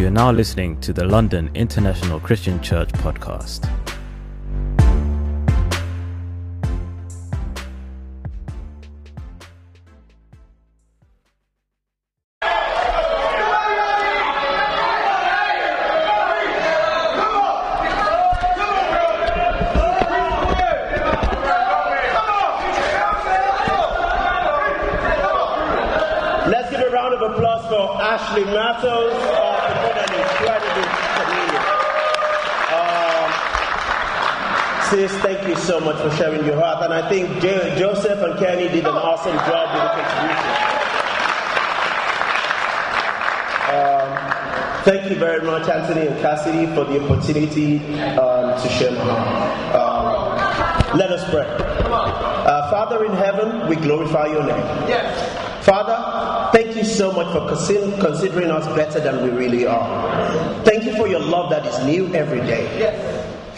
You are now listening to the London International Christian Church podcast. I think Jo- Joseph and Kenny did an awesome job with the contribution. Um, thank you very much, Anthony and Cassidy, for the opportunity um, to share my heart. Um, let us pray. Uh, Father in heaven, we glorify your name. Yes. Father, thank you so much for consi- considering us better than we really are. Thank you for your love that is new every day.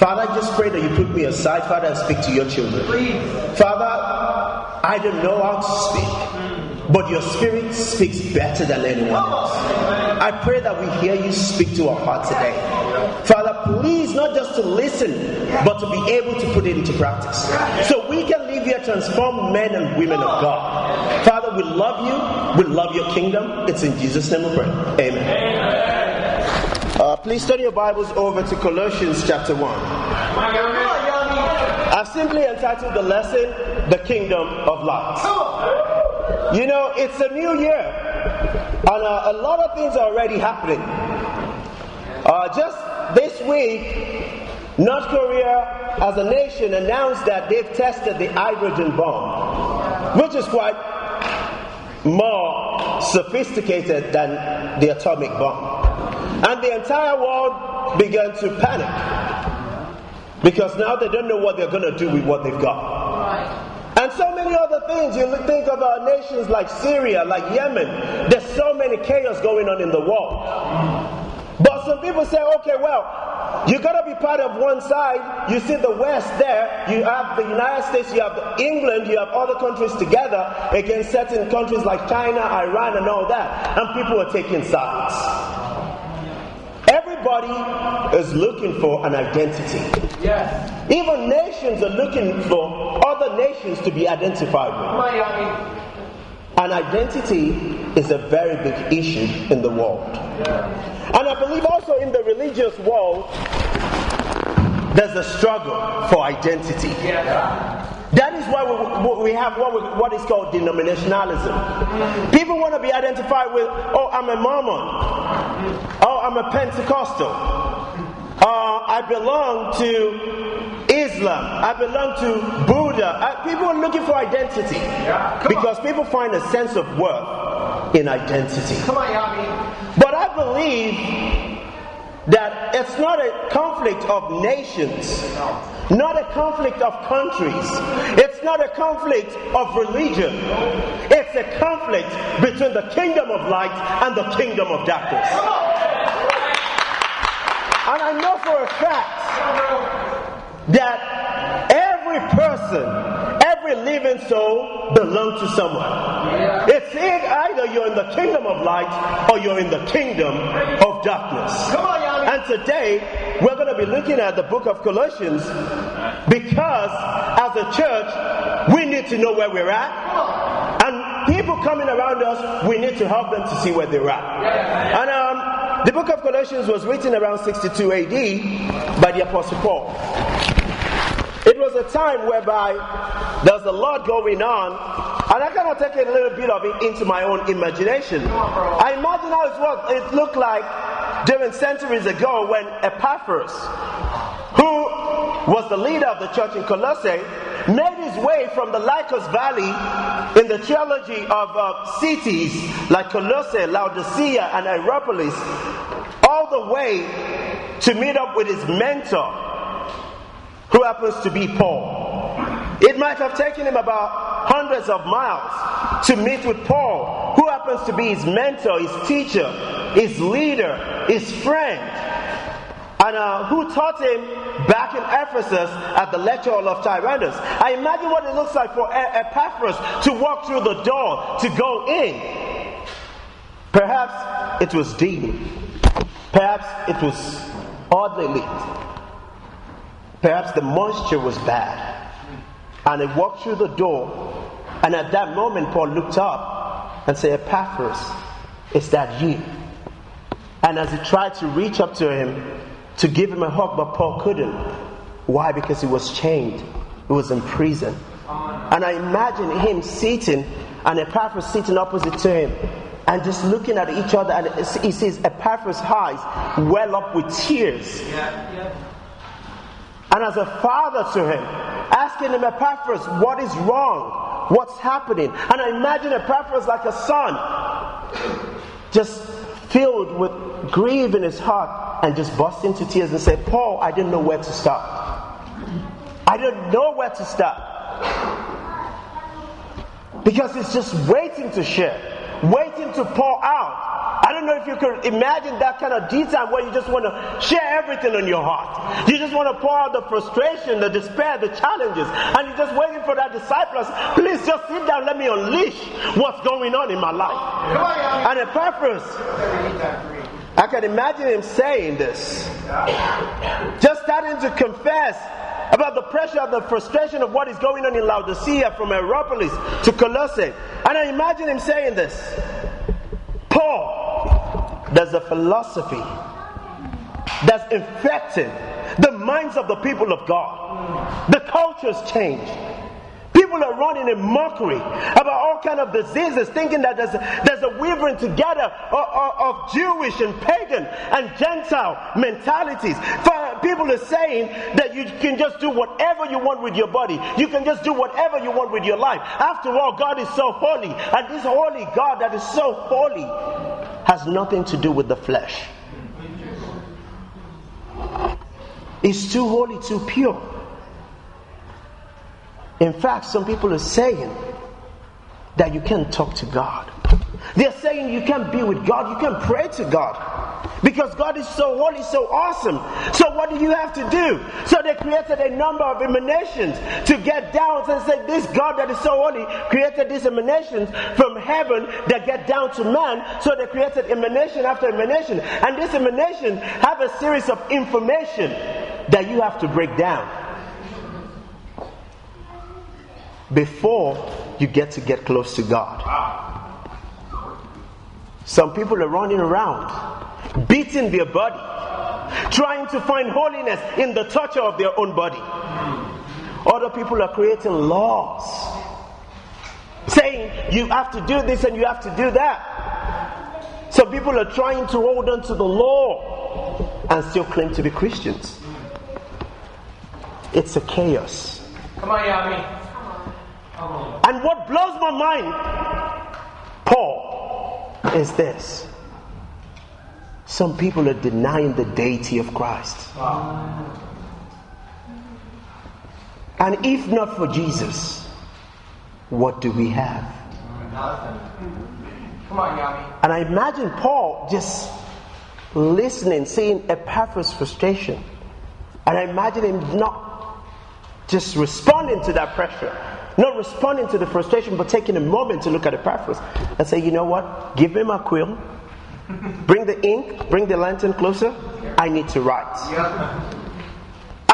Father, I just pray that you put me aside, Father, and speak to your children. Father, I don't know how to speak, but your spirit speaks better than anyone else. I pray that we hear you speak to our heart today. Father, please, not just to listen, but to be able to put it into practice. So we can live here transformed men and women of God. Father, we love you. We love your kingdom. It's in Jesus' name we pray. Amen. Please turn your Bibles over to Colossians chapter 1. I've simply entitled the lesson, The Kingdom of Light. You know, it's a new year, and uh, a lot of things are already happening. Uh, just this week, North Korea, as a nation, announced that they've tested the hydrogen bomb, which is quite more sophisticated than the atomic bomb. And the entire world began to panic because now they don't know what they're going to do with what they've got. And so many other things. You think of our nations like Syria, like Yemen. There's so many chaos going on in the world. But some people say, okay, well, you got to be part of one side. You see the West there. You have the United States, you have England, you have other countries together against certain countries like China, Iran, and all that. And people are taking sides. Everybody is looking for an identity. Yes. Even nations are looking for other nations to be identified with. Miami. And identity is a very big issue in the world. And I believe also in the religious world, there's a struggle for identity. Yes. That is why we, we have what, we, what is called denominationalism. People want to be identified with, oh, I'm a Mormon. Oh, I'm a Pentecostal. Uh, I belong to Islam. I belong to Buddha. Uh, people are looking for identity Come because people find a sense of worth in identity. Come on, Yami. But I believe that it's not a conflict of nations, not a conflict of countries, it's not a conflict of religion. It's a conflict between the kingdom of light and the kingdom of darkness. And I know for a fact that every person, every living soul belongs to someone. It's either you're in the kingdom of light or you're in the kingdom of darkness. Today, we're going to be looking at the book of Colossians because as a church, we need to know where we're at. And people coming around us, we need to help them to see where they're at. And um, the book of Colossians was written around 62 AD by the Apostle Paul. It was a time whereby there's a lot going on, and I kind of take a little bit of it into my own imagination. I imagine how it, was, it looked like during centuries ago when Epaphras, who was the leader of the church in Colossae, made his way from the Lycus Valley in the trilogy of uh, cities like Colossae, Laodicea, and Hierapolis, all the way to meet up with his mentor, who happens to be Paul. It might have taken him about hundreds of miles to meet with Paul, who happens to be his mentor, his teacher, his leader, his friend, and uh, who taught him back in Ephesus at the lecture hall of Tyrannus. I imagine what it looks like for Epaphras to walk through the door, to go in. Perhaps it was dim. Perhaps it was oddly lit. Perhaps the moisture was bad. And he walked through the door, and at that moment, Paul looked up and said, Epaphras, is that you? And as he tried to reach up to him to give him a hug, but Paul couldn't. Why? Because he was chained, he was in prison. And I imagine him sitting and Epaphras sitting opposite to him and just looking at each other, and he sees Epaphras' eyes well up with tears. Yeah. And as a father to him, asking him, Epaphras, what is wrong? What's happening? And I imagine Epaphras like a son, just filled with grief in his heart, and just burst into tears and said, Paul, I didn't know where to start. I didn't know where to start. Because it's just waiting to share, waiting to pour out. I don't know if you can imagine that kind of detail where you just want to share everything on your heart. You just want to pour out the frustration, the despair, the challenges, and you're just waiting for that disciples. Please just sit down, let me unleash what's going on in my life. And Epaphras, I can imagine him saying this, just starting to confess about the pressure and the frustration of what is going on in Laodicea from Hierapolis to Colossae. And I imagine him saying this Paul, there's a philosophy that's infecting the minds of the people of God. The culture's changed. People are running in mockery about all kind of diseases, thinking that there's a, there's a weaving together of, of, of Jewish and pagan and Gentile mentalities. For people are saying that you can just do whatever you want with your body. You can just do whatever you want with your life. After all, God is so holy, and this holy God that is so holy has nothing to do with the flesh. It's too holy, too pure. In fact, some people are saying that you can't talk to God. They're saying you can't be with God, you can't pray to God. Because God is so holy, so awesome. So what do you have to do? So they created a number of emanations to get down and say, This God that is so holy created these emanations from heaven that get down to man. So they created emanation after emanation. And these emanations have a series of information that you have to break down before you get to get close to God. Some people are running around, beating their body, trying to find holiness in the torture of their own body. Other people are creating laws, saying you have to do this and you have to do that. Some people are trying to hold on to the law and still claim to be Christians. It's a chaos. Come on, Yami. And what blows my mind, Paul, is this. Some people are denying the deity of Christ. And if not for Jesus, what do we have? Come on, Yami. And I imagine Paul just listening, seeing Epaphras' frustration. And I imagine him not just responding to that pressure, not responding to the frustration, but taking a moment to look at the Epaphras and say, you know what? Give him a quill. Bring the ink, bring the lantern closer. I need to write.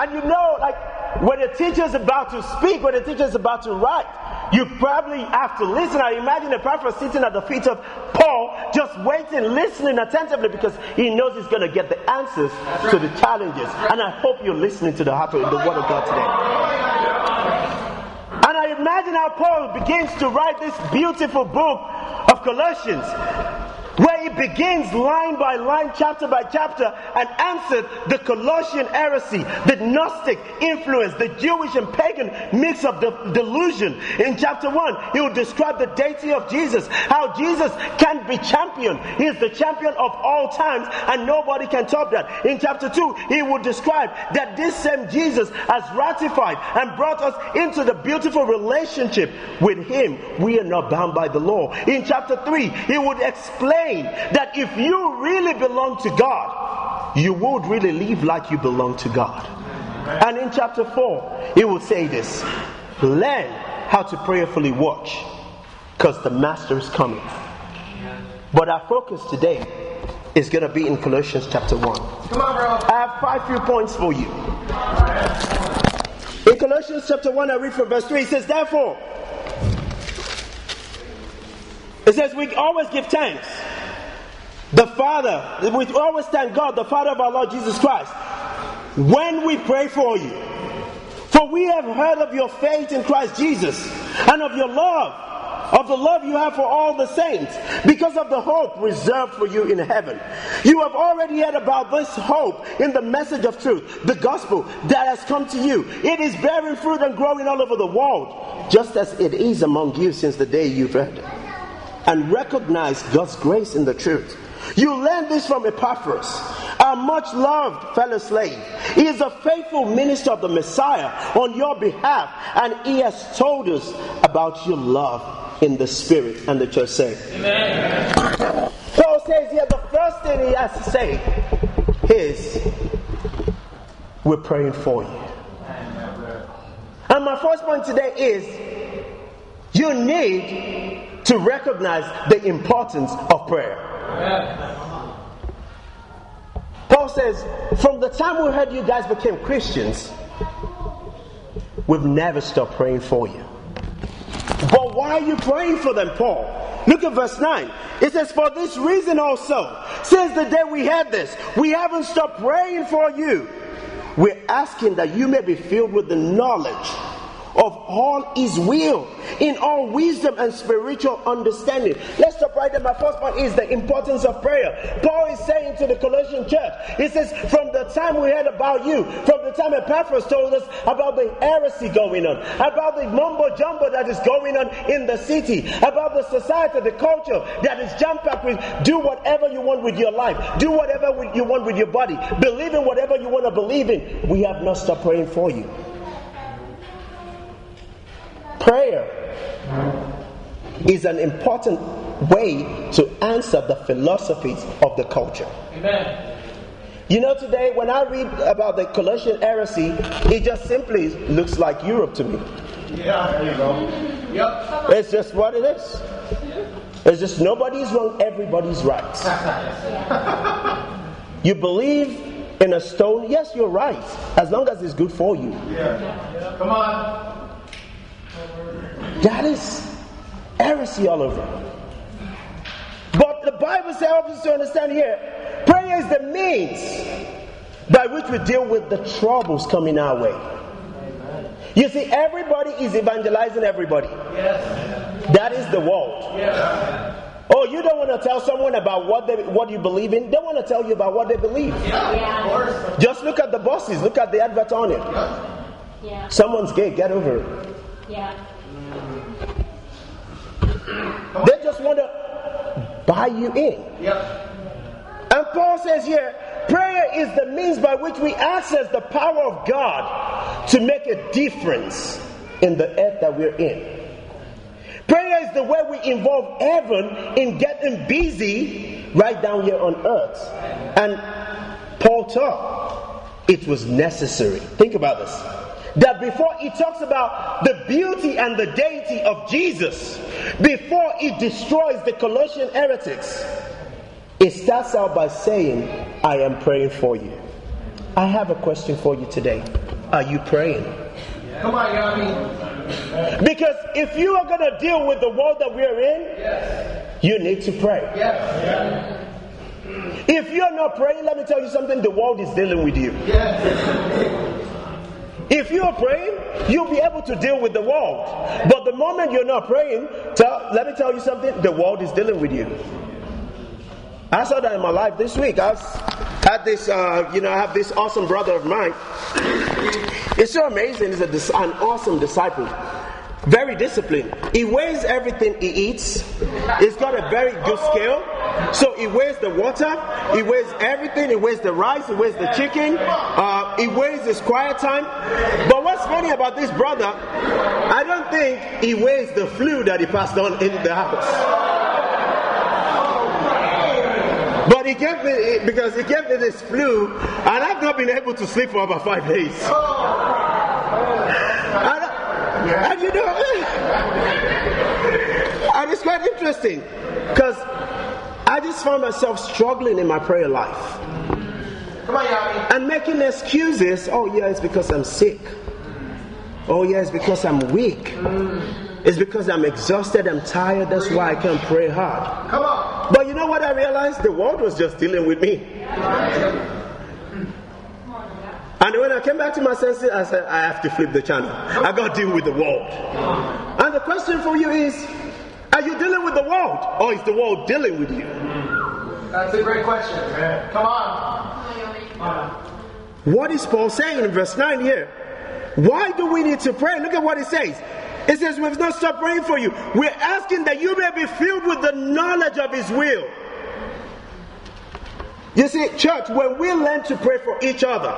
And you know, like when the teacher's about to speak, when the teacher's about to write, you probably have to listen. I imagine Epaphras sitting at the feet of Paul, just waiting, listening attentively because he knows he's going to get the answers to the challenges. And I hope you're listening to the heart of the Word of God today. I imagine how Paul begins to write this beautiful book of Colossians where he begins line by line, chapter by chapter, and answered the Colossian heresy, the Gnostic influence, the Jewish and pagan mix of the delusion. In chapter 1, he will describe the deity of Jesus, how Jesus can be champion. He is the champion of all times, and nobody can top that. In chapter 2, he will describe that this same Jesus has ratified and brought us into the beautiful relationship with him. We are not bound by the law. In chapter 3, he would explain that if you really belong to God, you would really live like you belong to God. And in chapter 4, he will say this learn how to prayerfully watch because the master is coming. But our focus today is going to be in Colossians chapter 1. Come on, bro. I have five few points for you. In Colossians chapter 1, I read from verse 3, it says, Therefore, it says, We always give thanks. The Father, we always thank God, the Father of our Lord Jesus Christ, when we pray for you. For we have heard of your faith in Christ Jesus and of your love of the love you have for all the saints, because of the hope reserved for you in heaven. You have already heard about this hope in the message of truth, the gospel that has come to you. It is bearing fruit and growing all over the world, just as it is among you since the day you've heard it. And recognize God's grace in the truth. You learned this from Epaphras, our much loved fellow slave. He is a faithful minister of the Messiah on your behalf, and he has told us about your love in the spirit. And the church say, Amen. Paul says here the first thing he has to say is, We're praying for you. And my first point today is, you need to recognize the importance of prayer. Paul says, from the time we heard you guys became Christians, we've never stopped praying for you. But why are you praying for them, Paul? Look at verse 9. It says, For this reason also, since the day we had this, we haven't stopped praying for you. We're asking that you may be filled with the knowledge of all his will in all wisdom and spiritual understanding. Let's stop right there. My first point is the importance of prayer. Paul is saying to the Colossian church, he says, From the time we heard about you, from the time Epaphras told us about the heresy going on, about the mumbo jumbo that is going on in the city, about the society, the culture that is jump packed with do whatever you want with your life, do whatever you want with your body, believe in whatever you want to believe in. We have not stopped praying for you. Prayer is an important way to answer the philosophies of the culture. Amen. You know, today when I read about the Colossian heresy, it just simply looks like Europe to me. Yeah, there you go. Yep. It's just what it is. It's just nobody's wrong, everybody's right. you believe in a stone, yes, you're right, as long as it's good for you. Yeah. Come on. That is heresy all over. But the Bible helps us to understand here prayer is the means by which we deal with the troubles coming our way. You see, everybody is evangelizing everybody. Yes. That is the world. Yes. Oh, you don't want to tell someone about what they what you believe in. They want to tell you about what they believe. Yeah, course. Just look at the buses. Look at the advert on it. Yeah. Someone's gay. Get over it. Yeah. They just want to buy you in. Yep. And Paul says here, prayer is the means by which we access the power of God to make a difference in the earth that we're in. Prayer is the way we involve heaven in getting busy right down here on earth. And Paul taught it was necessary. Think about this. That before he talks about the beauty and the deity of Jesus, before he destroys the Colossian heretics, it starts out by saying, I am praying for you. I have a question for you today. Are you praying? Come on, Yami. Because if you are going to deal with the world that we're in, Yes. you need to pray. Yes. If you're not praying, let me tell you something the world is dealing with you. Yes. If you're praying, you'll be able to deal with the world. But the moment you're not praying, tell, let me tell you something the world is dealing with you. I saw that in my life this week. I was, had this, uh, you know, I have this awesome brother of mine. It's so amazing. He's a, an awesome disciple. Very disciplined. He weighs everything he eats. He's got a very good scale. So he weighs the water. He weighs everything. He weighs the rice. He weighs the chicken. Uh, he weighs his quiet time. But what's funny about this brother, I don't think he weighs the flu that he passed on in the house. But he gave me because he gave me this flu, and I've not been able to sleep for about five days. And you know, and it's quite interesting because I just found myself struggling in my prayer life Come on, and making excuses. Oh, yeah, it's because I'm sick. Oh, yeah, it's because I'm weak. It's because I'm exhausted, I'm tired, that's why I can't pray hard. Come on. But you know what I realized? The world was just dealing with me. And when I came back to my senses, I said, I have to flip the channel. I got to deal with the world. And the question for you is Are you dealing with the world? Or is the world dealing with you? That's a great question. Come on. What is Paul saying in verse 9 here? Why do we need to pray? Look at what it says. It says, We've not stopped praying for you. We're asking that you may be filled with the knowledge of His will. You see, church, when we learn to pray for each other,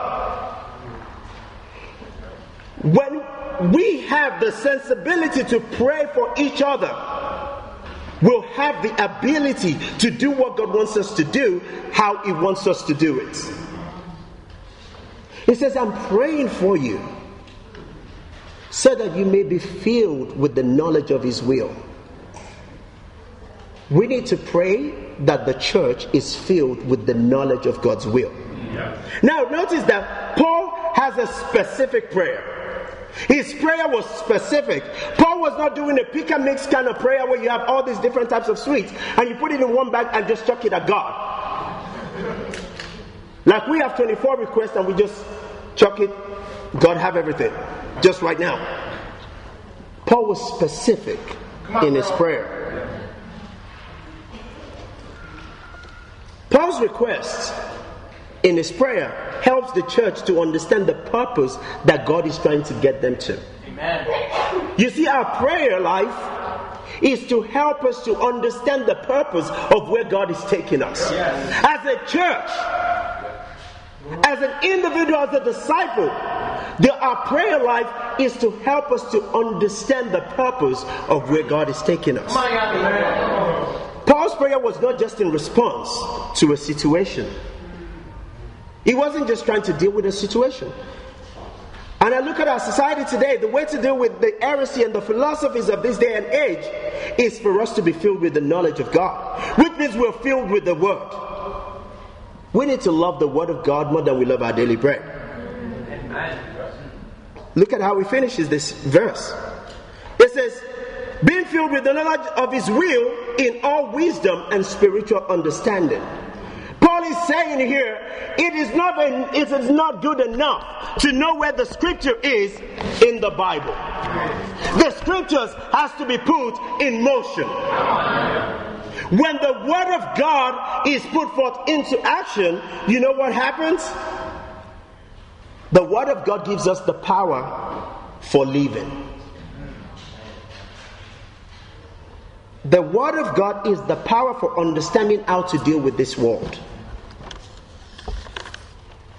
when we have the sensibility to pray for each other, we'll have the ability to do what God wants us to do, how He wants us to do it. He says, I'm praying for you so that you may be filled with the knowledge of His will. We need to pray that the church is filled with the knowledge of God's will. Now, notice that Paul has a specific prayer. His prayer was specific. Paul was not doing a pick and mix kind of prayer where you have all these different types of sweets and you put it in one bag and just chuck it at God. Like we have 24 requests and we just chuck it, God have everything, just right now. Paul was specific in his prayer. Paul's request in his prayer helps the church to understand the purpose that God is trying to get them to. Amen. You see, our prayer life is to help us to understand the purpose of where God is taking us. As a church, as an individual, as a disciple, the, our prayer life is to help us to understand the purpose of where God is taking us. Paul's prayer was not just in response to a situation. He wasn't just trying to deal with a situation. And I look at our society today, the way to deal with the heresy and the philosophies of this day and age is for us to be filled with the knowledge of God, which means we're filled with the Word. We need to love the Word of God more than we love our daily bread. Look at how he finishes this verse. It says, being filled with the knowledge of his will in all wisdom and spiritual understanding. Paul is saying here, it is not it is not good enough to know where the scripture is in the Bible. The scriptures has to be put in motion. When the word of God is put forth into action, you know what happens? The word of God gives us the power for living. The Word of God is the power for understanding how to deal with this world.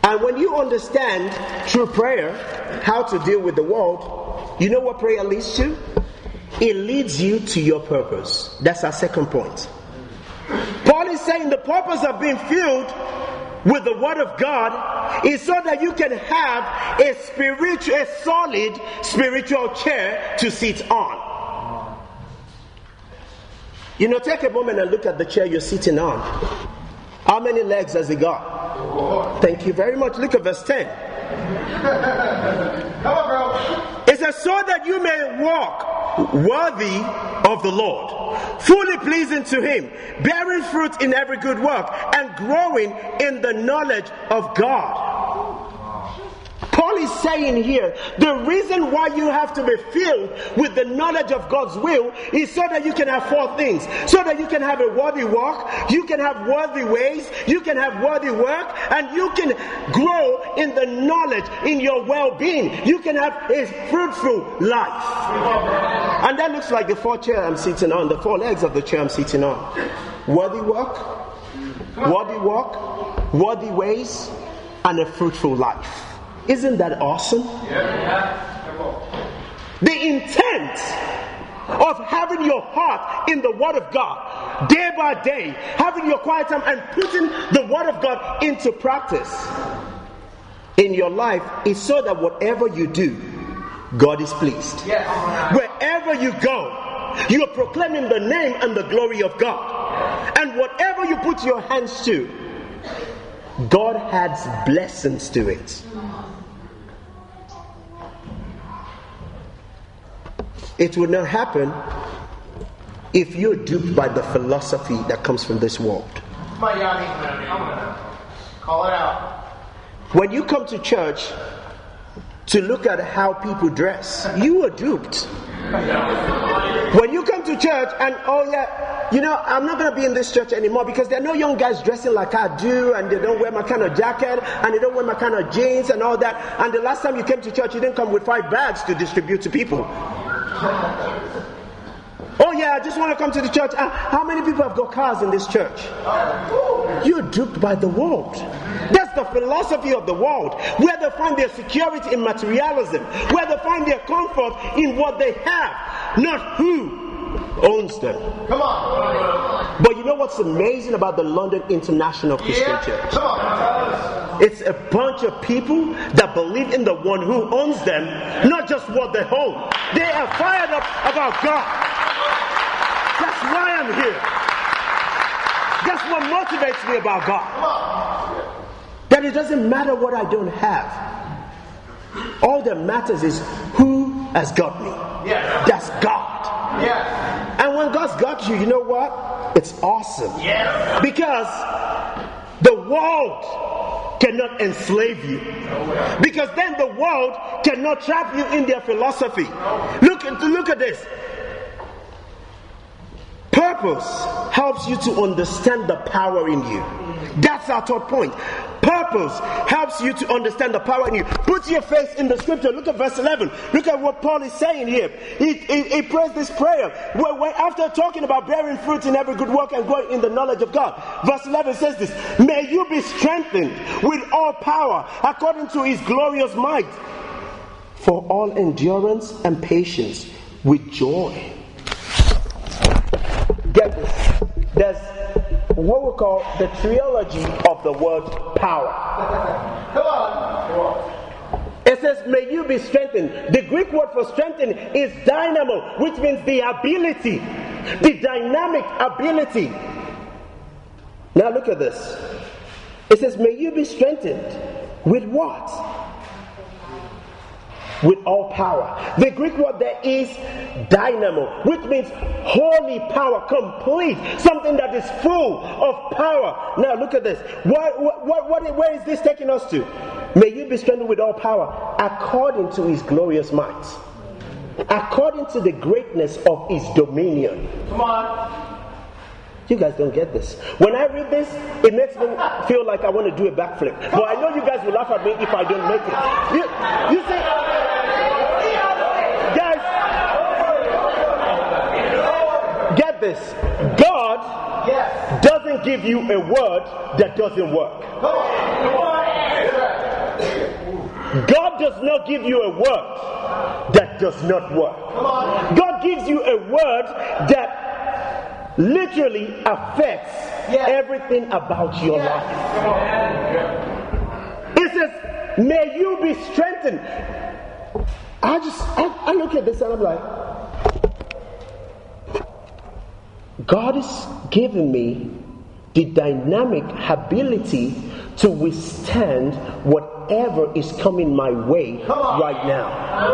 And when you understand through prayer how to deal with the world, you know what prayer leads to? It leads you to your purpose. That's our second point. Paul is saying the purpose of being filled with the Word of God is so that you can have a spiritual, a solid spiritual chair to sit on. You know, take a moment and look at the chair you're sitting on. How many legs has it got? Thank you very much. Look at verse 10. Come on, bro. It says, so that you may walk worthy of the Lord, fully pleasing to Him, bearing fruit in every good work, and growing in the knowledge of God. Paul is saying here the reason why you have to be filled with the knowledge of God's will is so that you can have four things. So that you can have a worthy walk, you can have worthy ways, you can have worthy work, and you can grow in the knowledge in your well being. You can have a fruitful life. And that looks like the four chair I'm sitting on, the four legs of the chair I'm sitting on. Worthy work, worthy walk, worthy ways, and a fruitful life. Isn't that awesome? The intent of having your heart in the Word of God day by day, having your quiet time and putting the Word of God into practice in your life is so that whatever you do, God is pleased. Yes. Wherever you go, you are proclaiming the name and the glory of God. And whatever you put your hands to, God adds blessings to it. It would not happen if you're duped by the philosophy that comes from this world. Call it out. When you come to church to look at how people dress, you are duped. When you come to church and oh yeah, you know I'm not gonna be in this church anymore because there are no young guys dressing like I do and they don't wear my kind of jacket and they don't wear my kind of jeans and all that. And the last time you came to church, you didn't come with five bags to distribute to people. Oh yeah, I just want to come to the church. Uh, how many people have got cars in this church? You're duped by the world. That's the philosophy of the world, where they find their security in materialism, where they find their comfort in what they have, not who owns them. Come on. But you know what's amazing about the London International Christian Yeah. Church? Come on. It's a bunch of people that believe in the one who owns them, not just what they own. They are fired up about God. That's why I'm here. That's what motivates me about God. That it doesn't matter what I don't have. All that matters is who has got me. Yes. That's God. Yes. And when God's got you, you know what? It's awesome. Yes. Because the world cannot enslave you. Because then the world cannot trap you in their philosophy. Look look at this. Purpose helps you to understand the power in you. That's our third point. Purpose helps you to understand the power in you. Put your face in the scripture. Look at verse 11. Look at what Paul is saying here. He, he, he prays this prayer. Where, where after talking about bearing fruit in every good work and growing in the knowledge of God, verse 11 says this May you be strengthened with all power according to his glorious might, for all endurance and patience with joy. There's what we call the trilogy of the word power. Come on. It says, May you be strengthened. The Greek word for strengthened is dynamo, which means the ability, the dynamic ability. Now look at this. It says, May you be strengthened with what? With all power. The Greek word there is dynamo, which means holy power, complete, something that is full of power. Now look at this. What, what, what, where is this taking us to? May you be strengthened with all power according to his glorious might, according to the greatness of his dominion. Come on. You guys don't get this. When I read this, it makes me feel like I want to do a backflip. But I know you guys will laugh at me if I don't make it. You, you see, guys, get this. God doesn't give you a word that doesn't work. God does not give you a word that does not work. God gives you a word that literally affects Yes. everything about your life. It says, May you be strengthened. I just I, I look at this and I'm like, God is giving me the dynamic ability to withstand whatever is coming my way right now.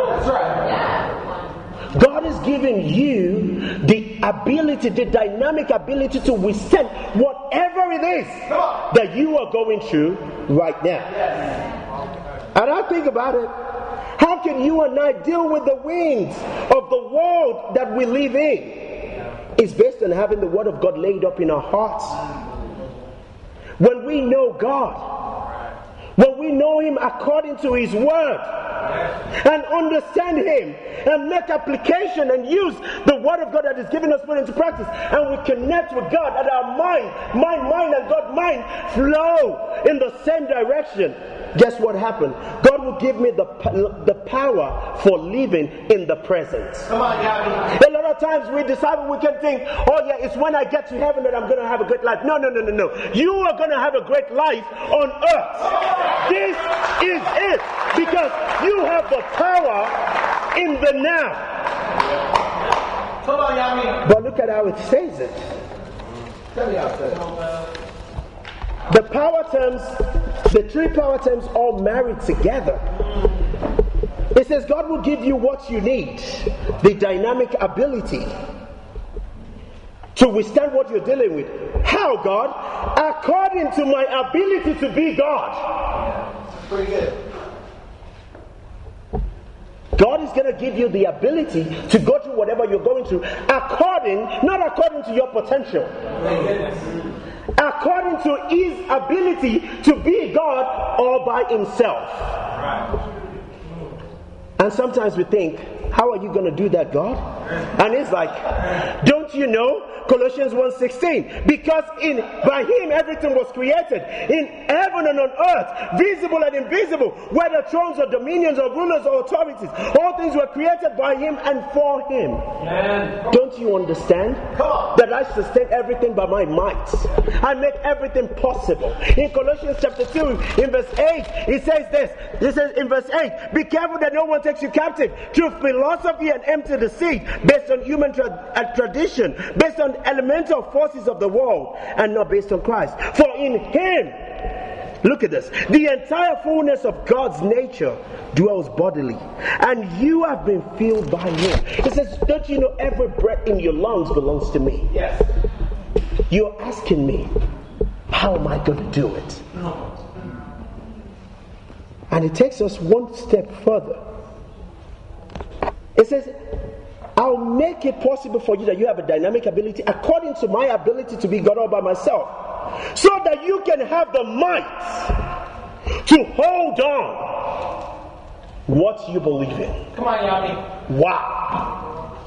That's right. God is giving you the ability, the dynamic ability to withstand whatever it is that you are going through right now. And I think about it. How can you and I deal with the winds of the world that we live in? It's based on having the Word of God laid up in our hearts. When we know God, when we know Him according to His Word, and understand Him, and make application and use the Word of God that is given us put into practice, and we connect with God, and our mind, my mind, and God mind flow in the same direction. Guess what happened? God will give me the, the power for living in the present. Come on, Gabby. A lot of times we decide we can think, oh yeah, it's when I get to heaven that I'm going to have a great life. No, no, no, no, no. You are going to have a great life on earth. This is it because you have the power in the now. Come on, Yami. But look at how it says it. Tell me out there. The power terms, the three power terms all married together. It says God will give you what you need the dynamic ability to withstand what you're dealing with. How, God? According to my ability to be God. Pretty good. God is going to give you the ability to go through whatever you're going through according, not according to your potential. According to his ability to be God all by himself. And sometimes we think, how are you going to do that, God? And it's like, don't you know Colossians 1:16? Because in by him everything was created in heaven and on earth, visible and invisible, whether thrones or dominions or rulers or authorities, all things were created by him and for him. Don't you understand that I sustain everything by my might? I make everything possible. In Colossians chapter 2, in verse 8, it says this. It says in verse 8, be careful that no one takes you captive through philosophy and empty deceit, based on human tra- uh, tradition, based on elemental forces of the world, and not based on Christ. For in him Look at this. The entire fullness of God's nature dwells bodily, and you have been filled by Him. He says, Don't you know every breath in your lungs belongs to me? Yes. You're asking me, How am I going to do it? And it takes us one step further. It says, I'll make it possible for you that you have a dynamic ability according to my ability to be God all by myself. So that you can have the might to hold on what you believe in. Come on, Yami. Wow.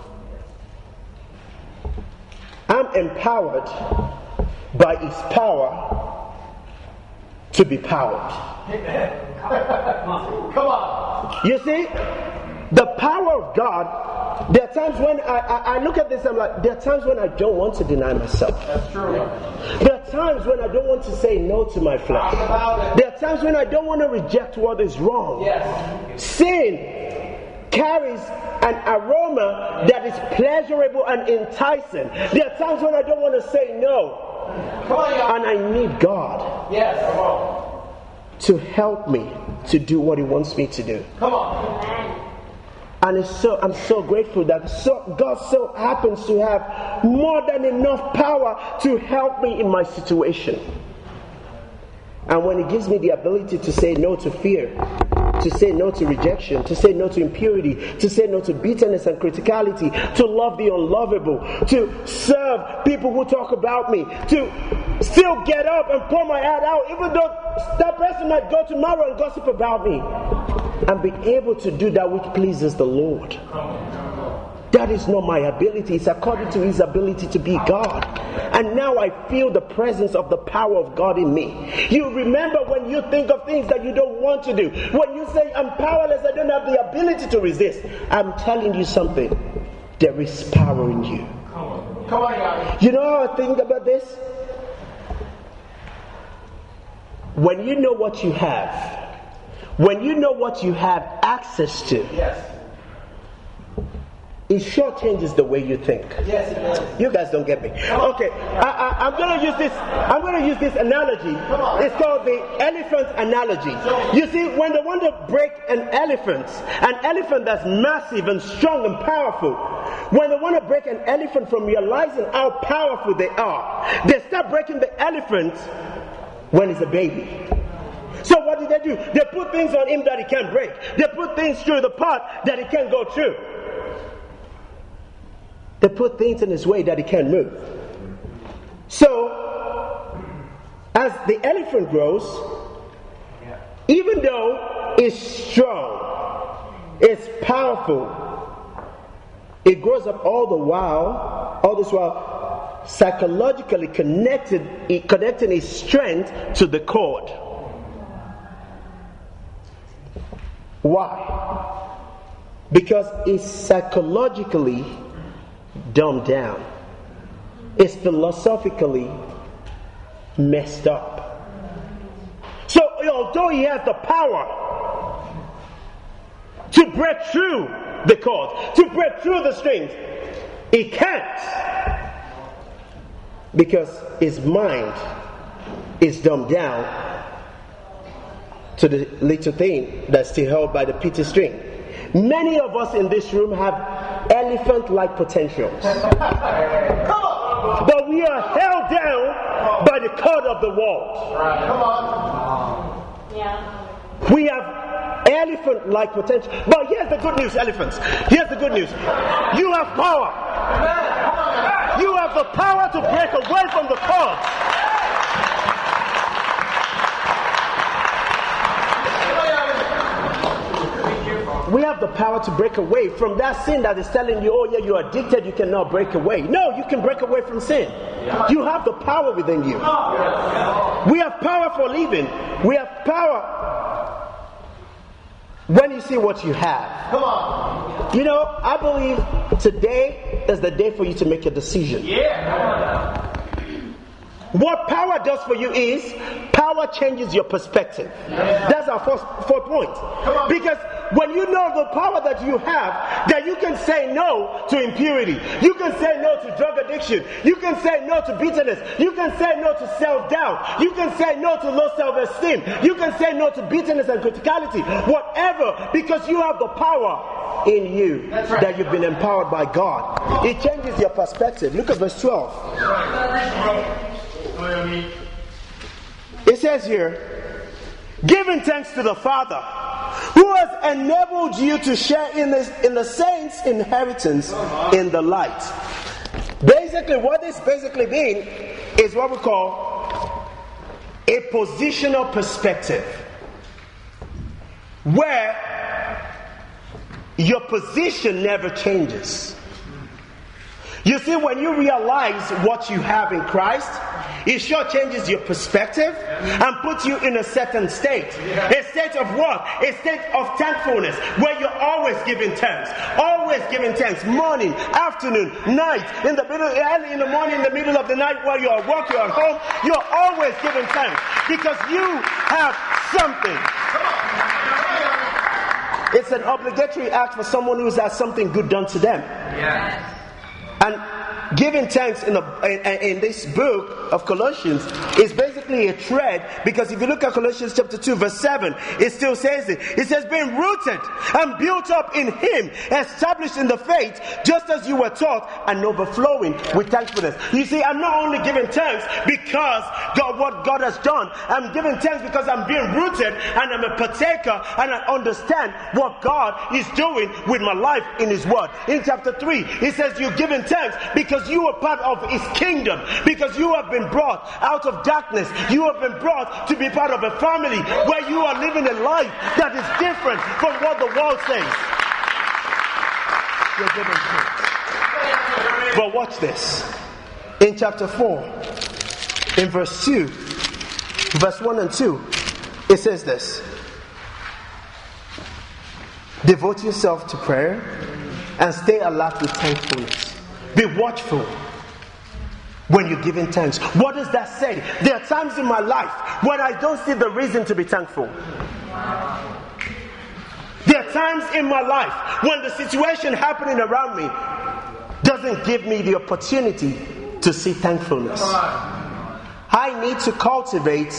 I'm empowered by his power to be powered. Come on. You see, the power of God, there are times when I, I, I look at this, I'm like, there are times when I don't want to deny myself. That's true. There are times when I don't want to say no to my flesh. Talk about it. There are times when I don't want to reject what is wrong. Yes. Sin carries an aroma that is pleasurable and enticing. There are times when I don't want to say no, Come on, and I need God Yes. Come on. to help me to do what He wants me to do. Come on. And so I'm so grateful that so, God so happens to have more than enough power to help me in my situation. And when He gives me the ability to say no to fear, to say no to rejection, to say no to impurity, to say no to bitterness and criticality, to love the unlovable, to serve people who talk about me, to still get up and pour my heart out, even though that person might go tomorrow and gossip about me, and be able to do that which pleases the Lord. That is not my ability, it's according to His ability to be God. And now I feel the presence of the power of God in me. You remember when you think of things that you don't want to do, when you say, I'm powerless, I don't have the ability to resist. I'm telling you something, there is power in you. Come on, Yami. You know how I think about this? When you know what you have, when you know what you have access to, Yes. it sure changes the way you think. Yes. You guys don't get me. Okay, I, I, am gonna use this. I'm gonna use this analogy. It's called the elephant analogy. You see, when they want to break an elephant, an elephant that's massive and strong and powerful, when they want to break an elephant from realizing how powerful they are, they start breaking the elephant when it's a baby. So what they do? They put things on him that he can't break. They put things through the pot that he can't go through. They put things in his way that he can't move. So, as the elephant grows, even though it's strong, it's powerful, it grows up all the while, all this while, psychologically connected, connecting its strength to the cord. Why? Because it's psychologically dumbed down. It's philosophically messed up. So, although he has the power to break through the cord, to break through the strings, he can't. because his mind is dumbed down to the little thing that's still held by the pity string. Many of us in this room have elephant like potentials. But we are held down by the cord of the world. Come on. Yeah. We have elephant like potential. But here's the good news, elephants. Here's the good news. You have power. You have the power to break away from the cord. We have the power to break away from that sin that is telling you, oh, yeah, you're addicted, you cannot break away. No, you can break away from sin. You have the power within you. We have power for living. We have power when you see what you have. Come on. You know, I believe today is the day for you to make a decision. Yeah. What power does for you is power changes your perspective. That's our first fourth point. Because when you know the power that you have, that you can say no to impurity, you can say no to drug addiction, you can say no to bitterness, you can say no to self doubt, you can say no to low self esteem, you can say no to bitterness and criticality, whatever, because you have the power in you right. that you've been empowered by God. It changes your perspective. Look at verse 12. It says here, giving thanks to the Father who has enabled you to share in, this, in the saints' inheritance in the light. Basically, what this basically means is what we call a positional perspective, where your position never changes. You see, when you realize what you have in Christ, it sure changes your perspective and puts you in a certain state. A state of what? A state of thankfulness where you're always giving thanks. Always giving thanks. Morning, afternoon, night, in the middle, early in the morning, in the middle of the night while you're at work, you're at home. You're always giving thanks because you have something. It's an obligatory act for someone who's had something good done to them. Yeah. And giving thanks in, in, in this book of Colossians is basically a thread because if you look at Colossians chapter 2, verse 7, it still says it. It says, being rooted and built up in Him, established in the faith, just as you were taught, and overflowing with thankfulness. You see, I'm not only giving thanks because God, what God has done, I'm giving thanks because I'm being rooted and I'm a partaker and I understand what God is doing with my life in His Word. In chapter 3, He says, You're giving thanks because you are part of His kingdom, because you have been brought out of darkness. You have been brought to be part of a family where you are living a life that is different from what the world says. You're thanks. But watch this. In chapter 4, in verse 2, verse 1 and 2, it says this Devote yourself to prayer and stay alert with thankfulness. Be watchful when you're giving thanks. What does that say? There are times in my life when I don't see the reason to be thankful. There are times in my life when the situation happening around me doesn't give me the opportunity to see thankfulness. I need to cultivate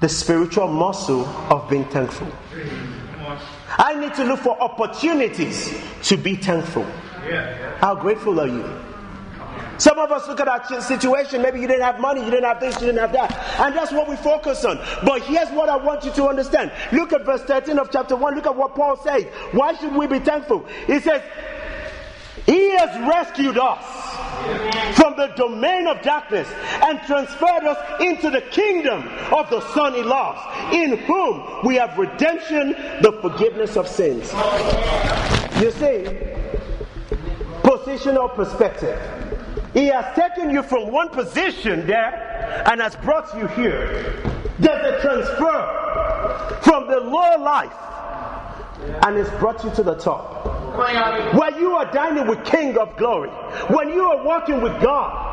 the spiritual muscle of being thankful. I need to look for opportunities to be thankful. How grateful are you? Some of us look at our situation, maybe you didn't have money, you didn't have this, you didn't have that. And that's what we focus on. But here's what I want you to understand. Look at verse 13 of chapter 1. Look at what Paul says. Why should we be thankful? He says, He has rescued us from the domain of darkness and transferred us into the kingdom of the Son he loves, in whom we have redemption, the forgiveness of sins. You see, positional perspective. He has taken you from one position there and has brought you here. There's a transfer from the lower life and it's brought you to the top. Where you are dining with King of Glory, when you are walking with God,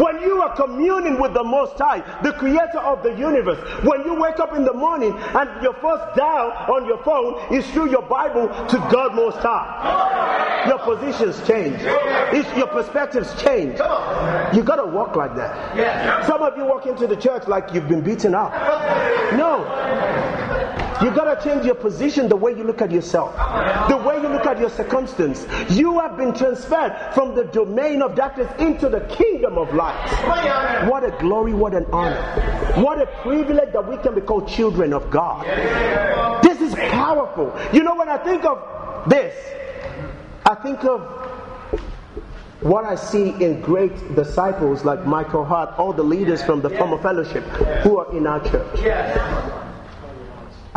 When you are communing with the Most High, the creator of the universe, when you wake up in the morning and your first dial on your phone is through your Bible to God Most High, your positions change, it's, your perspectives change. You got to walk like that. Some of you walk into the church like you've been beaten up. No. You gotta change your position, the way you look at yourself, the way you look at your circumstance. You have been transferred from the domain of darkness into the kingdom of light. What a glory, what an honor. What a privilege that we can be called children of God. This is powerful. You know, when I think of this, I think of what I see in great disciples like Michael Hart, all the leaders from the former fellowship who are in our church.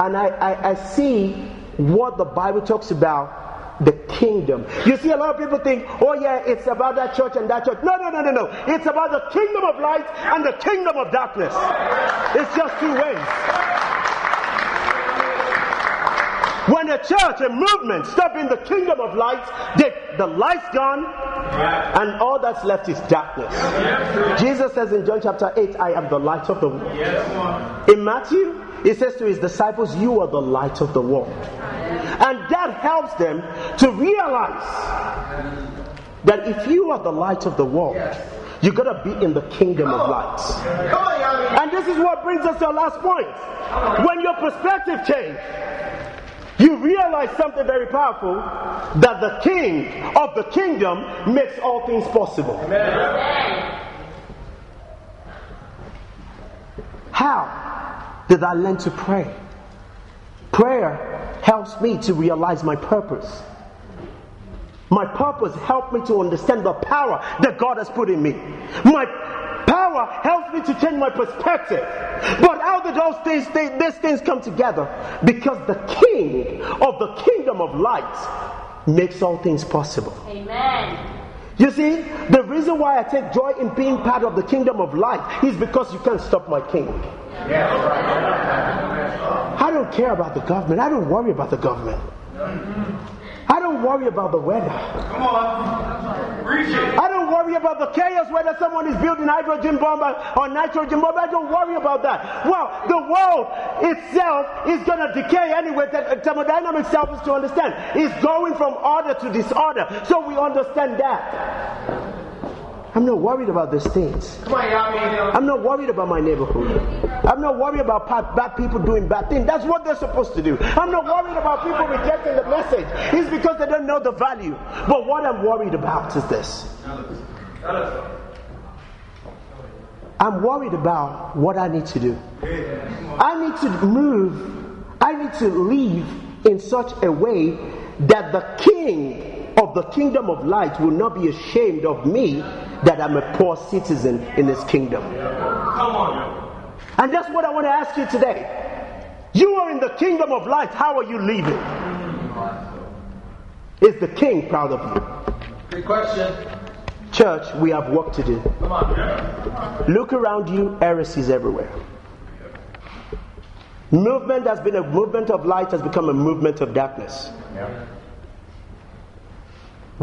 And I, I, I see what the Bible talks about the kingdom. You see, a lot of people think, oh, yeah, it's about that church and that church. No, no, no, no, no. It's about the kingdom of light and the kingdom of darkness. It's just two ways. When a church, a movement, step in the kingdom of light, the, the light's gone, and all that's left is darkness. Jesus says in John chapter 8, I am the light of the world. In Matthew, he says to his disciples, You are the light of the world. And that helps them to realize that if you are the light of the world, you gotta be in the kingdom of light. And this is what brings us to our last point. When your perspective changes, you realize something very powerful that the king of the kingdom makes all things possible. How did I learn to pray? Prayer helps me to realize my purpose. My purpose helped me to understand the power that God has put in me. My power helps me to change my perspective. But how did those things, they, these things come together? Because the King of the kingdom of light makes all things possible. Amen. You see, the reason why I take joy in being part of the kingdom of light is because you can't stop my king. I don't care about the government. I don't worry about the government. I don't worry about the weather. Come on. Preach it. I don't worry about the chaos whether someone is building hydrogen bomb or nitrogen bomb. I don't worry about that. Well, the world itself is going to decay anyway. The uh, thermodynamics helps us to understand. It's going from order to disorder. So we understand that. I'm not worried about these things. Come on, Yami. I'm not worried about my neighborhood. I'm not worried about bad, bad people doing bad things. That's what they're supposed to do. I'm not worried about people rejecting the message. It's because they don't know the value. But what I'm worried about is this I'm worried about what I need to do. I need to move, I need to live in such a way that the king of the kingdom of light will not be ashamed of me that I'm a poor citizen in his kingdom. Come on. And that's what I want to ask you today. You are in the kingdom of light. How are you living? Is the king proud of you? Good question. Church, we have work to do. Come on. Look around you, heresies everywhere. Movement that's been a movement of light has become a movement of darkness.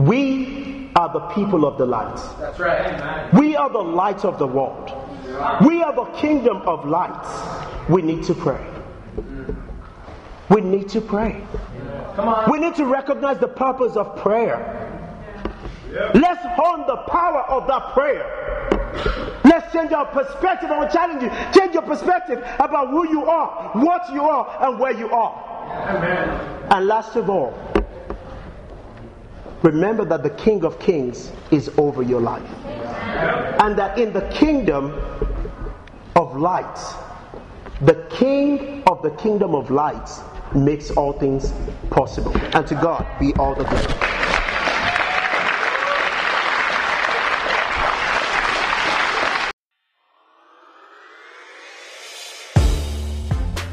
We are the people of the light. That's right. We are the light of the world. We are the kingdom of light. We need to pray. We need to pray. Come on. We need to recognize the purpose of prayer. Let's hone the power of that prayer. Let's change our perspective. I will challenge you. Change your perspective about who you are, what you are, and where you are. Amen. And last of all, remember that the King of Kings is over your life. And that in the kingdom of light, the King of the kingdom of light makes all things possible. And to God be all the glory.